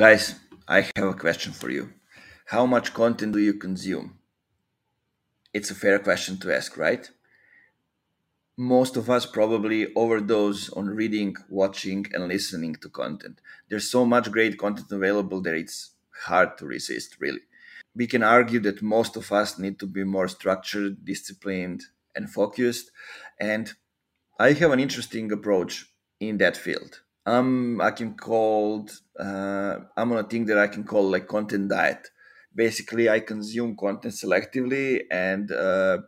Guys, I have a question for you. How much content do you consume? It's a fair question to ask, right? Most of us probably overdose on reading, watching, and listening to content. There's so much great content available that it's hard to resist, really. We can argue that most of us need to be more structured, disciplined, and focused. And I have an interesting approach in that field. Um, I can call uh, I'm on a thing that I can call like content diet. Basically, I consume content selectively, and uh,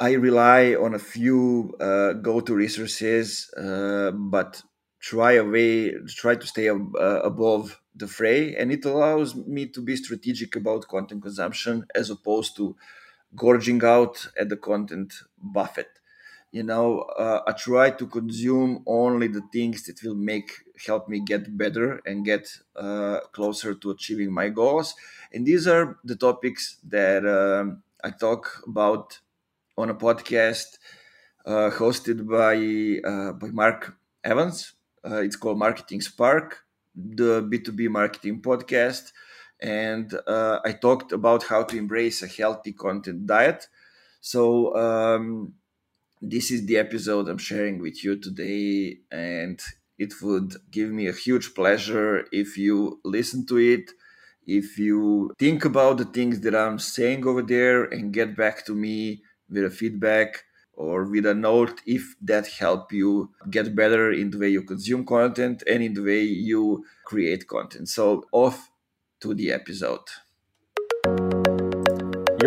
I rely on a few uh, go-to resources, uh, but try away try to stay ab- uh, above the fray, and it allows me to be strategic about content consumption as opposed to gorging out at the content buffet you know uh, i try to consume only the things that will make help me get better and get uh, closer to achieving my goals. And these are the topics that um, i talk about on a podcast uh, hosted by uh, by mark evans. Uh, it's called marketing spark the b2b marketing podcast. And uh, i talked about how to embrace a healthy content diet. So um, this is the episode I'm sharing with you today, and it would give me a huge pleasure if you listen to it, if you think about the things that I'm saying over there and get back to me with a feedback or with a note if that help you get better in the way you consume content and in the way you create content. So off to the episode.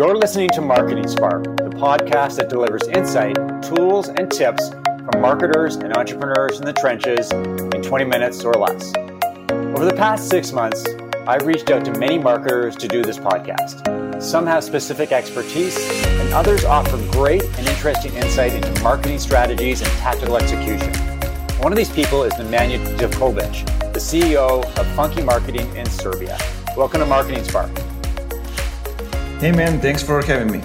You're listening to Marketing Spark, the podcast that delivers insight, tools, and tips from marketers and entrepreneurs in the trenches in 20 minutes or less. Over the past six months, I've reached out to many marketers to do this podcast. Some have specific expertise, and others offer great and interesting insight into marketing strategies and tactical execution. One of these people is Nemanja Djurkovic, the CEO of Funky Marketing in Serbia. Welcome to Marketing Spark. Hey man, thanks for having me.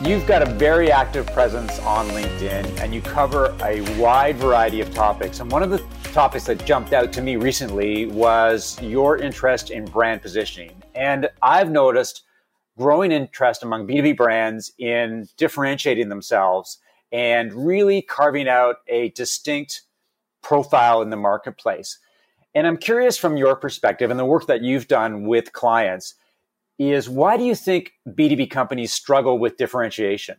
You've got a very active presence on LinkedIn and you cover a wide variety of topics. And one of the topics that jumped out to me recently was your interest in brand positioning. And I've noticed growing interest among B2B brands in differentiating themselves and really carving out a distinct profile in the marketplace. And I'm curious from your perspective and the work that you've done with clients is why do you think B2B companies struggle with differentiation?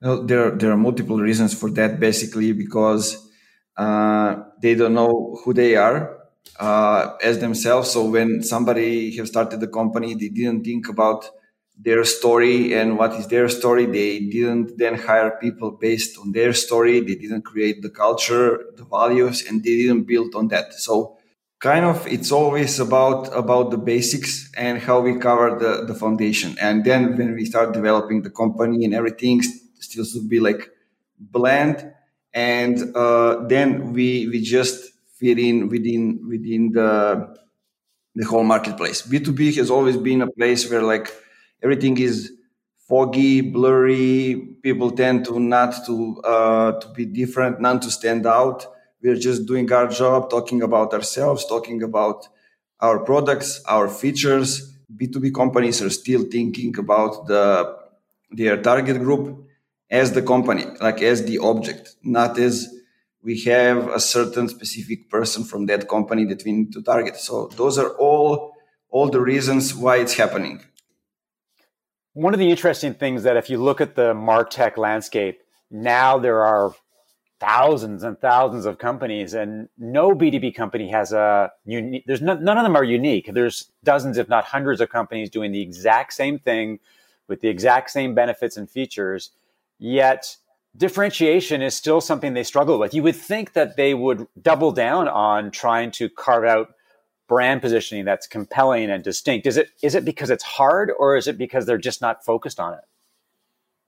Well, there, there are multiple reasons for that, basically, because uh, they don't know who they are uh, as themselves. So when somebody have started the company, they didn't think about their story and what is their story. They didn't then hire people based on their story. They didn't create the culture, the values, and they didn't build on that. So kind of it's always about about the basics and how we cover the the foundation. And then when we start developing the company and everything still should be like bland. And uh, then we we just fit in within within the the whole marketplace. B2b has always been a place where like everything is foggy blurry. People tend to not to uh, to be different not to stand out we're just doing our job, talking about ourselves, talking about our products, our features. B2B companies are still thinking about the their target group as the company, like as the object, not as we have a certain specific person from that company that we need to target. So those are all all the reasons why it's happening. One of the interesting things that if you look at the martech landscape, now there are thousands and thousands of companies and no b2b company has a unique there's no, none of them are unique. There's dozens if not hundreds of companies doing the exact same thing with the exact same benefits and features yet differentiation is still something they struggle with. You would think that they would double down on trying to carve out brand positioning that's compelling and distinct. Is it is it because it's hard or is it because they're just not focused on it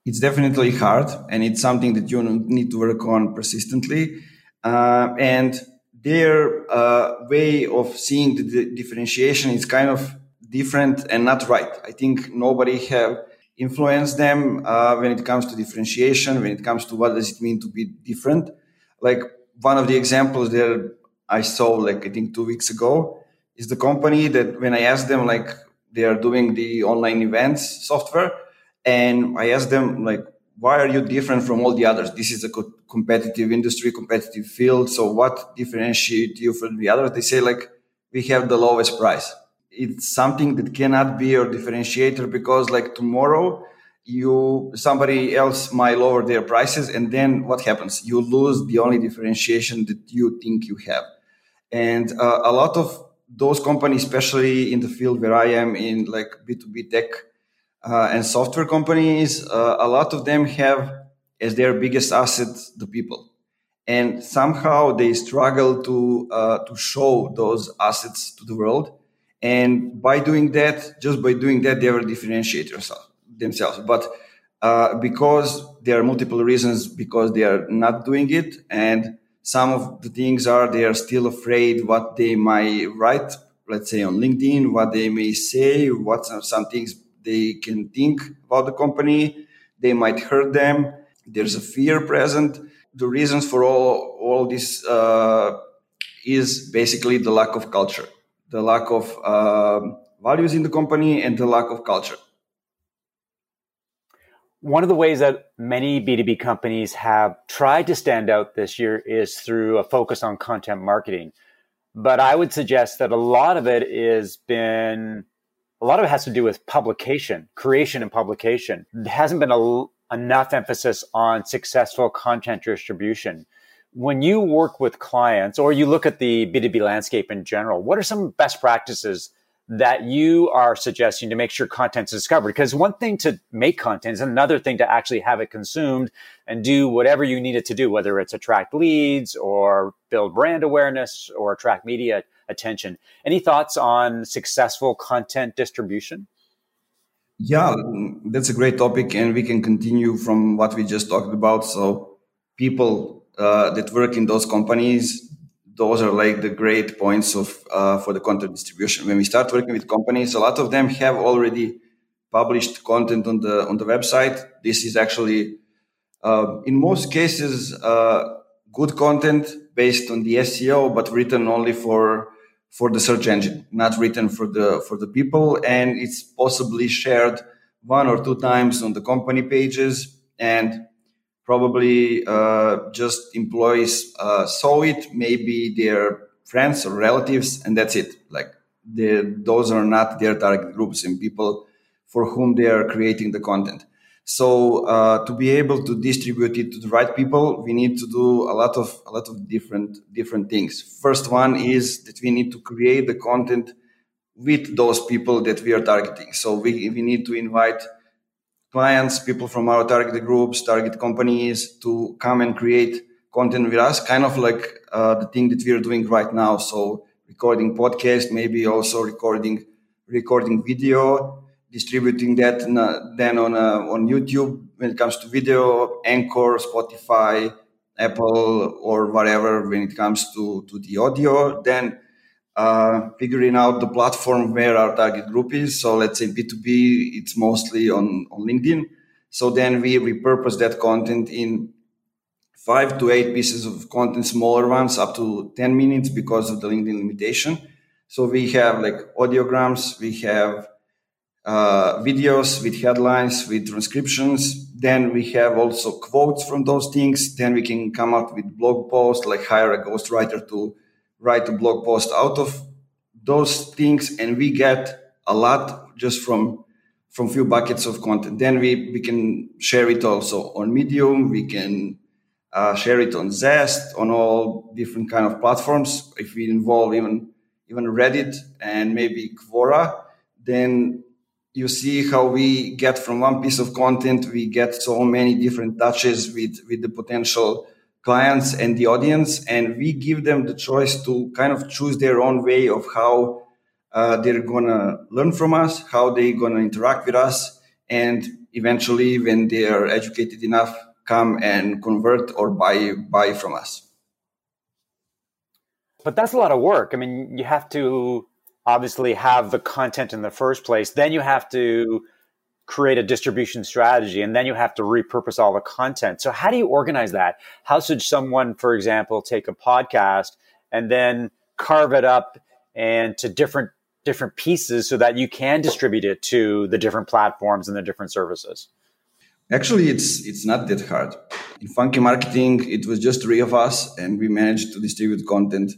it's definitely hard and it's something that you need to work on persistently. Uh, and their uh, way of seeing the differentiation is kind of different and not right. I think nobody have influenced them uh, when it comes to differentiation when it comes to what does it mean to be different. Like one of the examples that i saw like i think two weeks ago is the company that when I asked them like they are doing the online events software, and I ask them like why are you different from all the others? This is a co- competitive industry, competitive field. So what differentiates you from the others? They say like we have the lowest price. It's something that cannot be your differentiator because like tomorrow you somebody else might lower their prices and then what happens you lose the only differentiation that you think you have and uh, a lot of those companies especially in the field where i am in like b2b tech uh, and software companies uh, a lot of them have as their biggest asset the people and somehow they struggle to uh, to show those assets to the world and by doing that just by doing that they will differentiate yourself themselves. But uh, because there are multiple reasons because they are not doing it, and some of the things are they are still afraid what they might write, let's say on LinkedIn, what they may say, what some, some things they can think about the company, they might hurt them. There's a fear present. The reasons for all all this uh, is basically the lack of culture, the lack of uh, values in the company, and the lack of culture one of the ways that many B2B companies have tried to stand out this year is through a focus on content marketing. But I would suggest that a lot of it is been a lot of it has to do with publication, creation and publication. There hasn't been a, enough emphasis on successful content distribution. When you work with clients or you look at the B2B landscape in general, what are some best practices that you are suggesting to make sure content's discovered because one thing to make content is another thing to actually have it consumed and do whatever you need it to do whether it's attract leads or build brand awareness or attract media attention any thoughts on successful content distribution yeah that's a great topic and we can continue from what we just talked about so people uh, that work in those companies those are like the great points of uh, for the content distribution. When we start working with companies, a lot of them have already published content on the on the website. This is actually, uh, in most cases, uh, good content based on the SEO, but written only for for the search engine, not written for the for the people, and it's possibly shared one or two times on the company pages and probably uh, just employees uh, saw it, maybe their friends or relatives, and that's it. Like those are not their target groups and people for whom they are creating the content. So uh, to be able to distribute it to the right people, we need to do a lot of a lot of different different things. First one is that we need to create the content with those people that we are targeting. So we, we need to invite clients, people from our target groups, target companies to come and create content with us, kind of like uh, the thing that we are doing right now. So recording podcast, maybe also recording recording video, distributing that then on uh, on YouTube when it comes to video, Anchor, Spotify, Apple, or whatever when it comes to to the audio. Then uh, figuring out the platform where our target group is. So let's say B2B, it's mostly on, on LinkedIn. So then we repurpose that content in five to eight pieces of content, smaller ones up to 10 minutes because of the LinkedIn limitation. So we have like audiograms, we have uh, videos with headlines, with transcriptions. Then we have also quotes from those things. Then we can come up with blog posts, like hire a ghostwriter to write a blog post out of those things and we get a lot just from from few buckets of content then we we can share it also on medium we can uh, share it on zest on all different kind of platforms if we involve even even reddit and maybe quora then you see how we get from one piece of content we get so many different touches with with the potential clients and the audience, and we give them the choice to kind of choose their own way of how uh, they're gonna learn from us, how they're gonna interact with us, and eventually, when they are educated enough, come and convert or buy buy from us. But that's a lot of work. I mean, you have to obviously have the content in the first place. Then you have to create a distribution strategy and then you have to repurpose all the content. So how do you organize that? How should someone, for example, take a podcast and then carve it up and to different different pieces so that you can distribute it to the different platforms and the different services? Actually, it's it's not that hard. In Funky Marketing, it was just three of us, and we managed to distribute content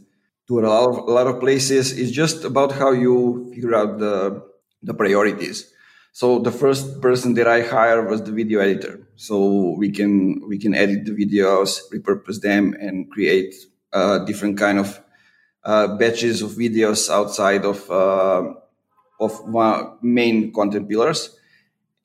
to a lot of, a lot of places. It's just about how you figure out the the priorities. So the first person that I hired was the video editor. So we can we can edit the videos, repurpose them, and create uh, different kind of uh, batches of videos outside of uh, of main content pillars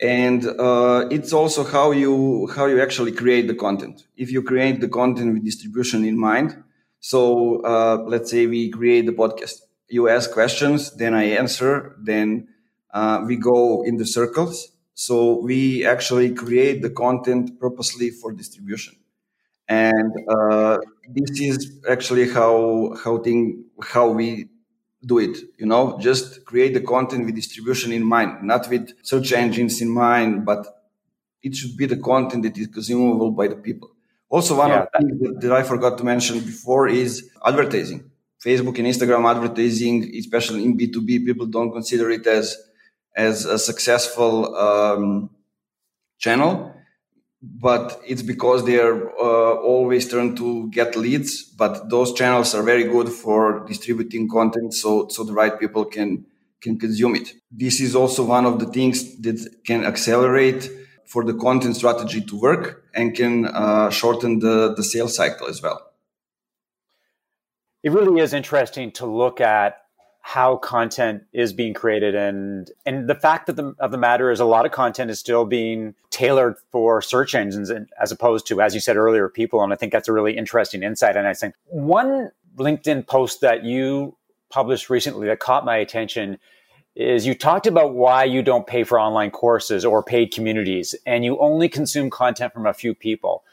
and uh, it's also how you how you actually create the content if you create the content with distribution in mind so uh, let's say we create the podcast. You ask questions then i answer then uh, we go in the circles. So we actually create the content purposely for distribution. And uh, this is actually how how thing how we do it you know? Just create the content with distribution in mind not with search engines in mind but it should be the content that is consumable by the people also one yeah, of the things that, that i forgot to mention before is advertising. Facebook and instagram advertising especially in b2b people don't consider it as as a successful um, channel but it's because they're uh, always trying to get leads but those channels are very good for distributing content so so the right people can can consume it. This is also one of the things that can accelerate for the content strategy to work and can uh, shorten the the sales cycle as well. It really is interesting to look at how content is being created and and the fact that the, of the matter is a lot of content is still being tailored for search engines as opposed to as you said earlier people. And i think that's a really interesting insight. And i think one linkedin post that you published recently that caught my attention is you talked about why you don't pay for online courses or paid communities and you only consume content from a few people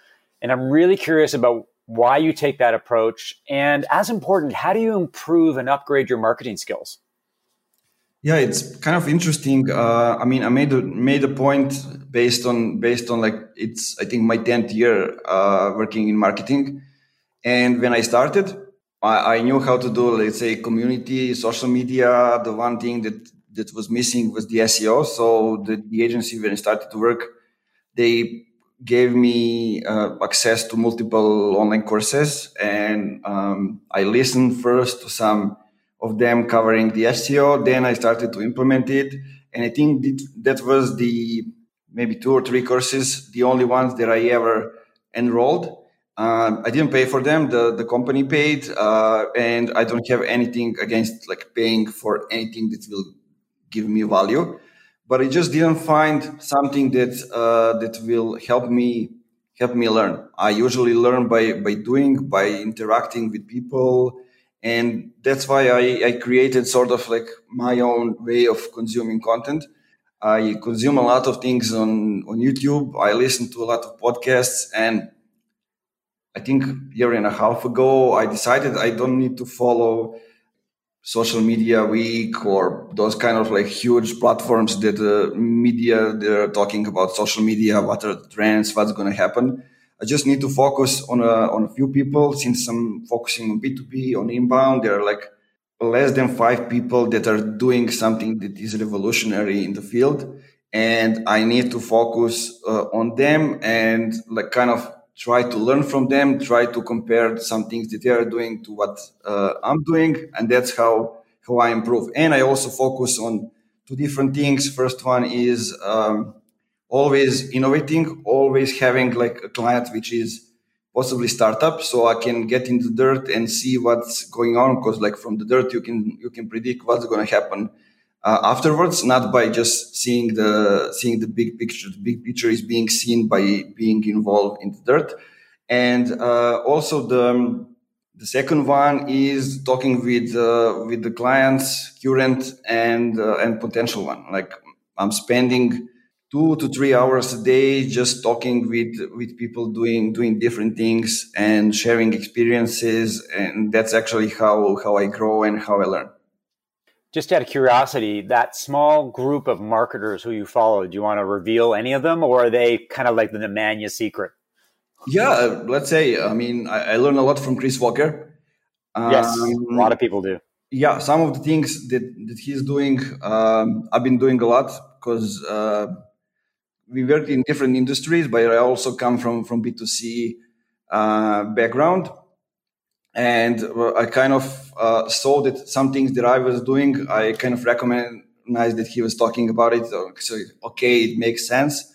and i'm really curious about why you take that approach, and as important, how do you improve and upgrade your marketing skills? Yeah, it's kind of interesting. Uh, I mean, I made a, made a point based on based on like it's I think my tenth year uh, working in marketing, and when I started, I, I knew how to do let's say community, social media. The one thing that that was missing was the SEO. So the, the agency when I started to work, they gave me uh, access to multiple online courses and um, i listened first to some of them covering the seo then i started to implement it and i think that was the maybe two or three courses the only ones that i ever enrolled uh, i didn't pay for them the, the company paid uh, and i don't have anything against like paying for anything that will give me value but I just didn't find something that uh, that will help me help me learn. I usually learn by by doing, by interacting with people, and that's why I, I created sort of like my own way of consuming content. I consume a lot of things on on YouTube. I listen to a lot of podcasts, and I think year and a half ago I decided I don't need to follow social media week or those kind of like huge platforms that uh, media they're talking about social media what are the trends what's going to happen. I just need to focus on a, on a few people. Since i'm focusing on b2b on inbound there are like less than five people that are doing something that is revolutionary in the field and i need to focus uh, on them and like kind of try to learn from them, try to compare some things that they are doing to what uh, I'm doing, and that's how how I improve. And I also focus on two different things. First one is um, always innovating, always having like a client which is possibly startup, so I can get in the dirt and see what's going on. Because like from the dirt, you can you can predict what's going to happen uh, afterwards, not by just seeing the seeing the big picture. The big picture is being seen by being involved in the dirt, and uh, also the the second one is talking with uh, with the clients, current and uh, and potential one. Like I'm spending two to three hours a day just talking with with people doing doing different things and sharing experiences, and that's actually how how I grow and how I learn just out of curiosity, that small group of marketers who you follow, do you want to reveal any of them or are they kind of like the Nemanja secret? Yeah, let's say, I mean, I, I learned a lot from Chris Walker. Um, yes, a lot of people do. yeah, some of the things that, that he's doing, um, I've been doing a lot because uh, we worked in different industries, but I also come from, from B2C uh, background. And I kind of uh, saw that some things that I was doing, I kind of recognized that he was talking about it. So, okay, it makes sense.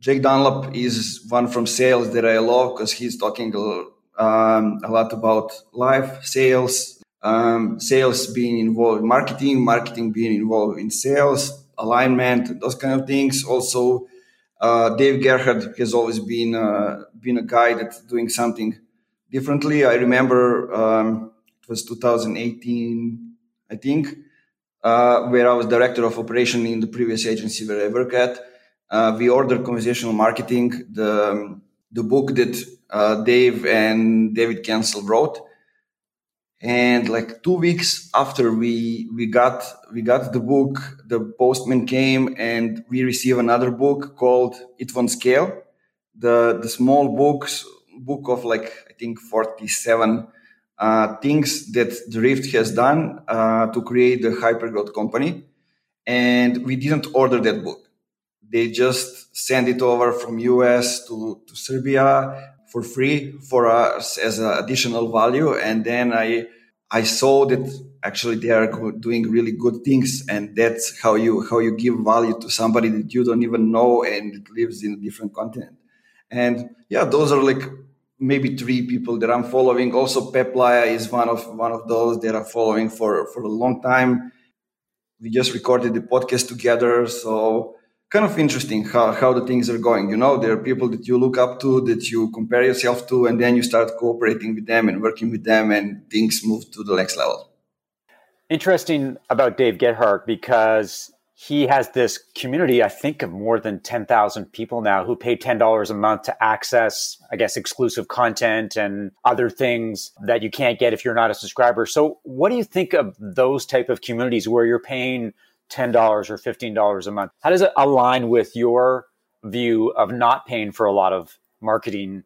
Jake Dunlop is one from sales that I love because he's talking um, a lot about life, sales, um, sales being involved in marketing, marketing being involved in sales, alignment, those kind of things. Also, uh, Dave Gerhardt has always been uh, been a guy that's doing something differently. I remember um, it was 2018, I think, uh, where I was director of operation in the previous agency where I work at. Uh, we ordered conversational marketing, the um, the book that uh, Dave and David Cancel wrote and like two weeks after we we got we got the book the postman came and we received another book called it won't scale the the small books book of like think 47 uh, things that Drift has done uh, to create the hypergrowth company and we didn't order that book they just sent it over from us to, to serbia for free for us as an additional value. And then I I saw that actually they are doing really good things, and that's how you how you give value to somebody that you don't even know and lives in a different continent. And yeah, those are like maybe three people that I'm following. Also, Pep Laja is one of one of those that I'm following for for a long time. We just recorded the podcast together, so kind of interesting how, how the things are going. You know, there are people that you look up to, that you compare yourself to, and then you start cooperating with them and working with them, and things move to the next level. Interesting about Dave Gerhardt because he has this community, I think, of more than 10,000 people now who pay $10 a month to access, I guess, exclusive content and other things that you can't get if you're not a subscriber. So, what do you think of those type of communities where you're paying $10 or $15 a month. How does it align with your view of not paying for a lot of marketing?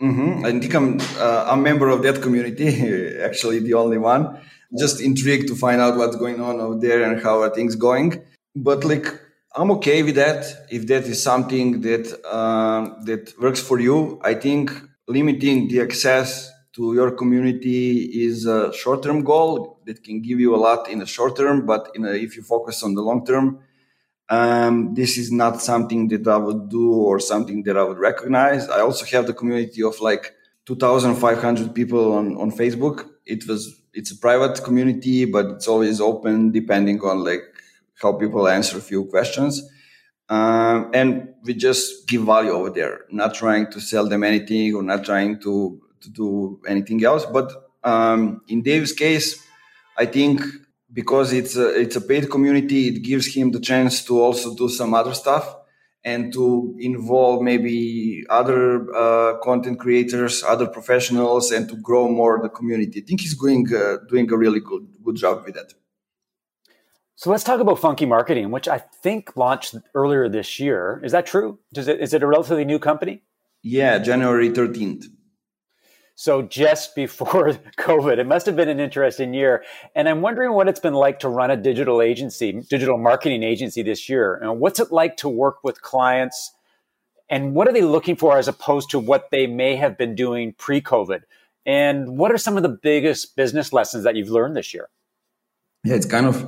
Mm-hmm. I think I'm uh, a member of that community, actually, the only one. Just intrigued to find out what's going on over there and how are things going. But like, I'm okay with that. If that is something that uh, that works for you, I think limiting the access to your community is a short-term goal that can give you a lot in the short term, but a, if you focus on the long term, um, this is not something that I would do or something that I would recognize. I also have the community of like 2,500 people on, on Facebook. It was it's a private community, but it's always open depending on like how people answer a few questions. Um, and we just give value over there, not trying to sell them anything or not trying to to do anything else. But um, in Dave's case, I think because it's a, it's a paid community, it gives him the chance to also do some other stuff and to involve maybe other uh, content creators, other professionals, and to grow more the community. I think he's doing uh, doing a really good good job with that. So let's talk about Funky Marketing, which I think launched earlier this year. Is that true? Does it, is it a relatively new company? Yeah, January 13th. So just before COVID, it must have been an interesting year. And I'm wondering what it's been like to run a digital agency, digital marketing agency this year. And what's it like to work with clients? And what are they looking for as opposed to what they may have been doing pre COVID? And what are some of the biggest business lessons that you've learned this year? Yeah, it's kind of,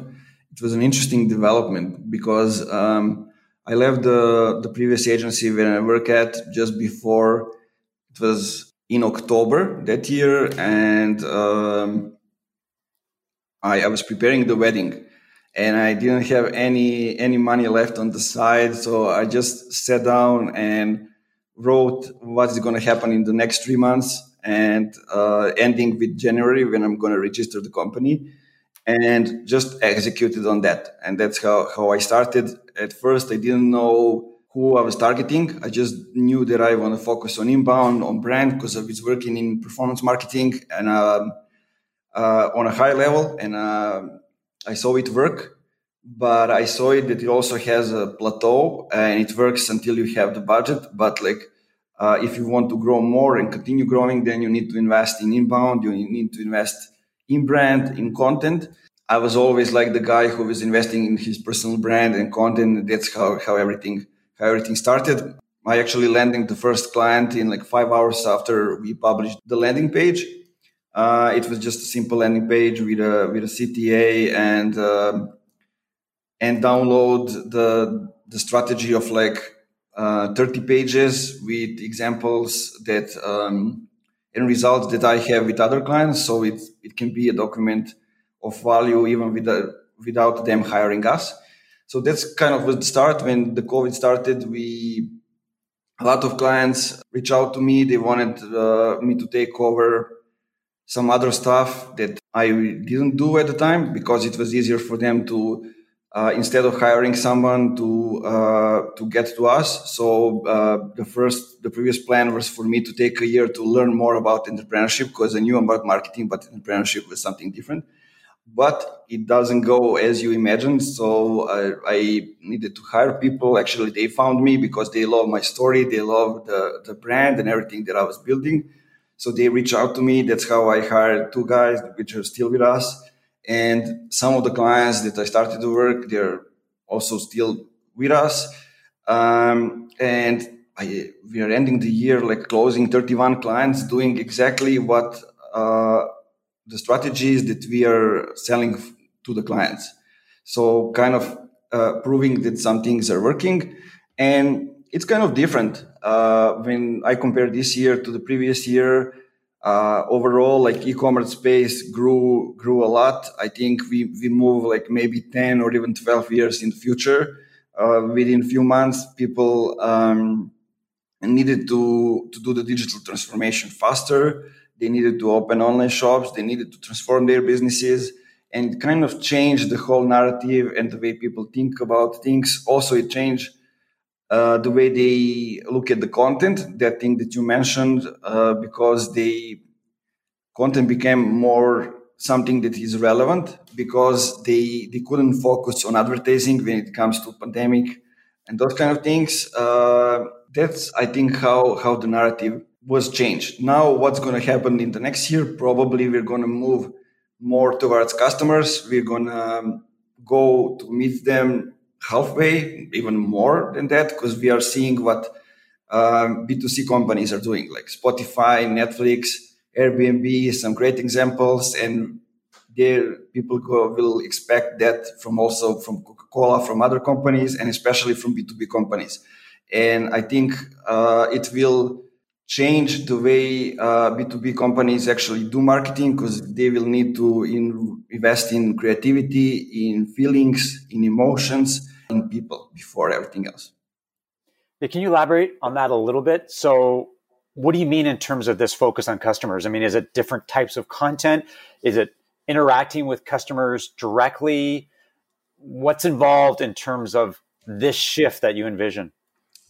it was an interesting development because um, I left the, the previous agency where I work at just before it was in October that year, and um, I, I, was preparing the wedding, and I didn't have any any money left on the side, so I just sat down and wrote what's going to happen in the next three months, and uh, ending with January when I'm going to register the company, and just executed on that, and that's how how I started. At first, I didn't know who I was targeting. I just knew that I want to focus on inbound, on brand, because I was working in performance marketing and um, uh, on a high level, and uh, I saw it work. But I saw it that it also has a plateau, and it works until you have the budget. But like, uh, if you want to grow more and continue growing, then you need to invest in inbound. You need to invest in brand, in content. I was always like the guy who was investing in his personal brand and content. That's how, how everything how everything started. I actually landing the first client in like five hours after we published the landing page. Uh, it was just a simple landing page with a with a CTA and um, and download the the strategy of like uh, 30 pages with examples that um, and results that I have with other clients. So it it can be a document of value even with without them hiring us. So that's kind of the start. When the COVID started, we a lot of clients reach out to me. They wanted uh, me to take over some other stuff that I didn't do at the time because it was easier for them to uh, instead of hiring someone to uh, to get to us. So uh, the first, the previous plan was for me to take a year to learn more about entrepreneurship because I knew about marketing, but entrepreneurship was something different. But it doesn't go as you imagined. So I, I needed to hire people. Actually, they found me because they love my story, they love the the brand and everything that I was building. So they reached out to me. That's how I hired two guys, which are still with us and some of the clients that I started to work, they're also still with us. Um, and I, we are ending the year like closing 31 clients, doing exactly what uh, the strategies that we are selling to the clients. So kind of uh, proving that some things are working, and it's kind of different uh, when I compare this year to the previous year. Uh, overall like e-commerce space grew grew a lot. I think we we move like maybe 10 or even 12 years in the future. Uh, within a few months people um, needed to to do the digital transformation faster. They needed to open online shops. They needed to transform their businesses and kind of change the whole narrative and the way people think about things. Also it changed uh, the way they look at the content, that thing that you mentioned, uh, because the content became more something that is relevant because they they couldn't focus on advertising when it comes to pandemic and those kind of things. Uh, that's I think how how the narrative was changed. Now, what's going to happen in the next year? Probably we're going to move more towards customers. We're going to um, go to meet them halfway, even more than that, because we are seeing what um, B2C companies are doing, like Spotify, Netflix, Airbnb, some great examples. And there, people go, will expect that from also from Coca-Cola, from other companies, and especially from B2B companies. And I think uh, it will change the way uh, B2B companies actually do marketing because they will need to in, invest in creativity, in feelings, in emotions, in people before everything else. Can you elaborate on that a little bit? So, what do you mean in terms of this focus on customers? I mean, is it different types of content? Is it interacting with customers directly? What's involved in terms of this shift that you envision?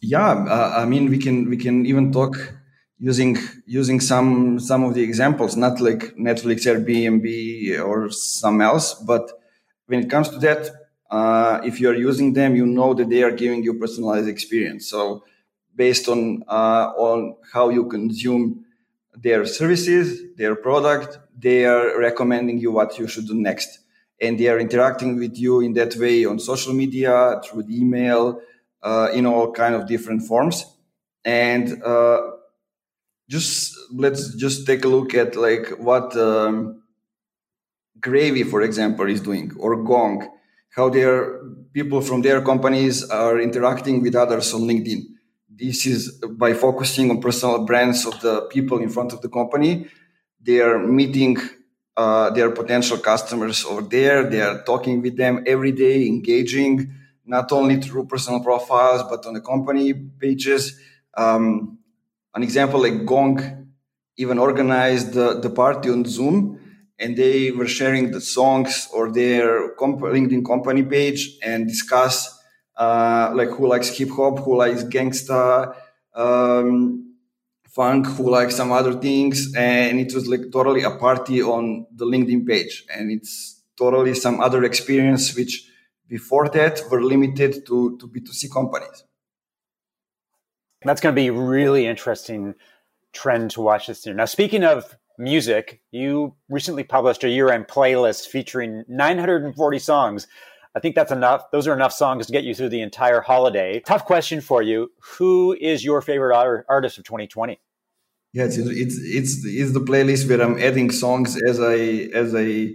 Yeah, uh, I mean, we can we can even talk using using some some of the examples, not like Netflix, Airbnb, or some else, but when it comes to that, uh, if you are using them, you know that they are giving you personalized experience. So based on uh, on how you consume their services, their product, they are recommending you what you should do next, and they are interacting with you in that way on social media, through email, uh, in all kind of different forms, and uh, just let's just take a look at like what um, Gravy, for example, is doing, or Gong, how their people from their companies are interacting with others on LinkedIn. This is by focusing on personal brands of the people in front of the company. They are meeting uh, their potential customers over there. They are talking with them every day, engaging not only through personal profiles but on the company pages. Um, an example like Gong even organized the, the party on Zoom and they were sharing the songs or their comp- LinkedIn company page and discuss uh, like who likes hip hop, who likes gangsta, um, funk, who likes some other things, and it was like totally a party on the LinkedIn page, and it's totally some other experience which before that were limited to to B2C companies. That's going to be a really interesting trend to watch this year. Now, speaking of music, you recently published a year end playlist featuring 940 songs. I think that's enough. Those are enough songs to get you through the entire holiday. Tough question for you. Who is your favorite artist of 2020? Yeah, it's it's it's it's the playlist where I'm adding songs as I as I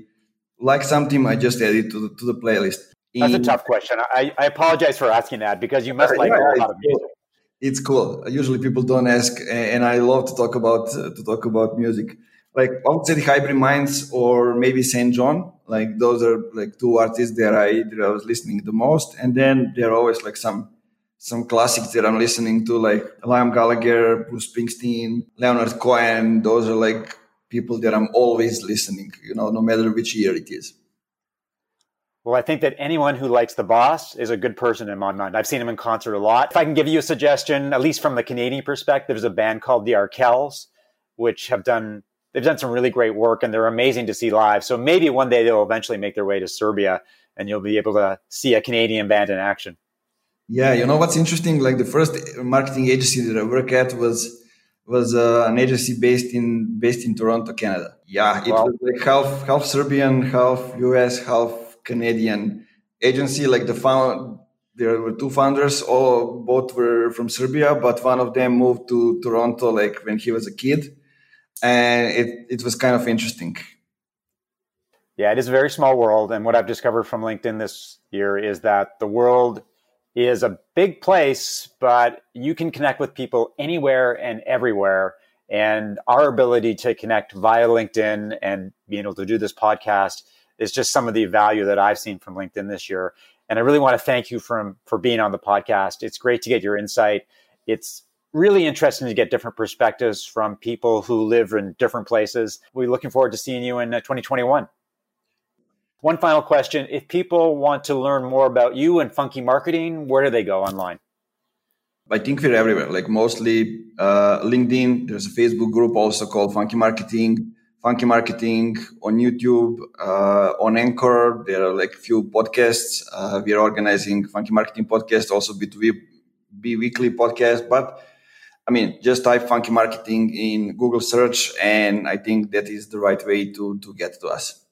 like something. I just add it to the, to the playlist. That's a tough question. I, I apologize for asking that because you must like yeah, a lot of music. It's cool. Usually people don't ask, and I love to talk about uh, to talk about music. Like I would say Hybrid Minds or maybe SAINt JHN. Like those are like two artists that I that I was listening the most, and then there are always like some some classics that I'm listening to, like Liam Gallagher, Bruce Springsteen, Leonard Cohen. Those are like people that I'm always listening, you know, no matter which year it is. Well, I think that anyone who likes the boss is a good person in my mind. I've seen him in concert a lot. If I can give you a suggestion, at least from the Canadian perspective, there's a band called the Arkells, which have done they've done some really great work and they're amazing to see live. So maybe one day they'll eventually make their way to Serbia and you'll be able to see a Canadian band in action. Yeah, you know what's interesting? Like the first marketing agency that I work at was was uh, an agency based in based in Toronto, Canada. Yeah, it wow. was like half half Serbian, half US, half Canadian agency. Like the found there were two founders, all both were from Serbia, but one of them moved to Toronto like when he was a kid, and it it was kind of interesting. Yeah, it is a very small world, and what I've discovered from LinkedIn this year is that the world is a big place, but you can connect with people anywhere and everywhere. And our ability to connect via LinkedIn and being able to do this podcast is just some of the value that I've seen from LinkedIn this year. And I really want to thank you from for being on the podcast. It's great to get your insight. It's really interesting to get different perspectives from people who live in different places. We're looking forward to seeing you in uh, 2021. One final question. If people want to learn more about you and funky marketing, where do they go online? I think we're everywhere, like mostly uh, LinkedIn. There's a Facebook group also called Funky Marketing. Funky Marketing on YouTube, uh, on Anchor. There are like few podcasts. Uh, we are organizing Funky Marketing podcast, also B2B, B weekly podcast. But I mean, just type Funky Marketing in Google search, and I think that is the right way to, to get to us.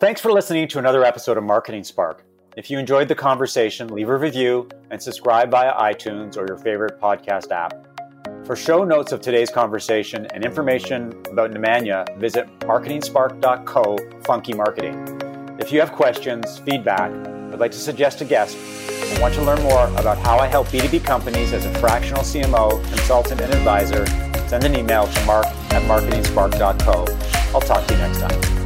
Thanks for listening to another episode of Marketing Spark. If you enjoyed the conversation, leave a review and subscribe via iTunes or your favorite podcast app. For show notes of today's conversation and information about Nemanja, visit marketingspark.co funky marketing. If you have questions, feedback, would like to suggest a guest, or want to learn more about how I help B2B companies as a fractional CMO, consultant, and advisor, send an email to mark at marketingspark.co. I'll talk to you next time.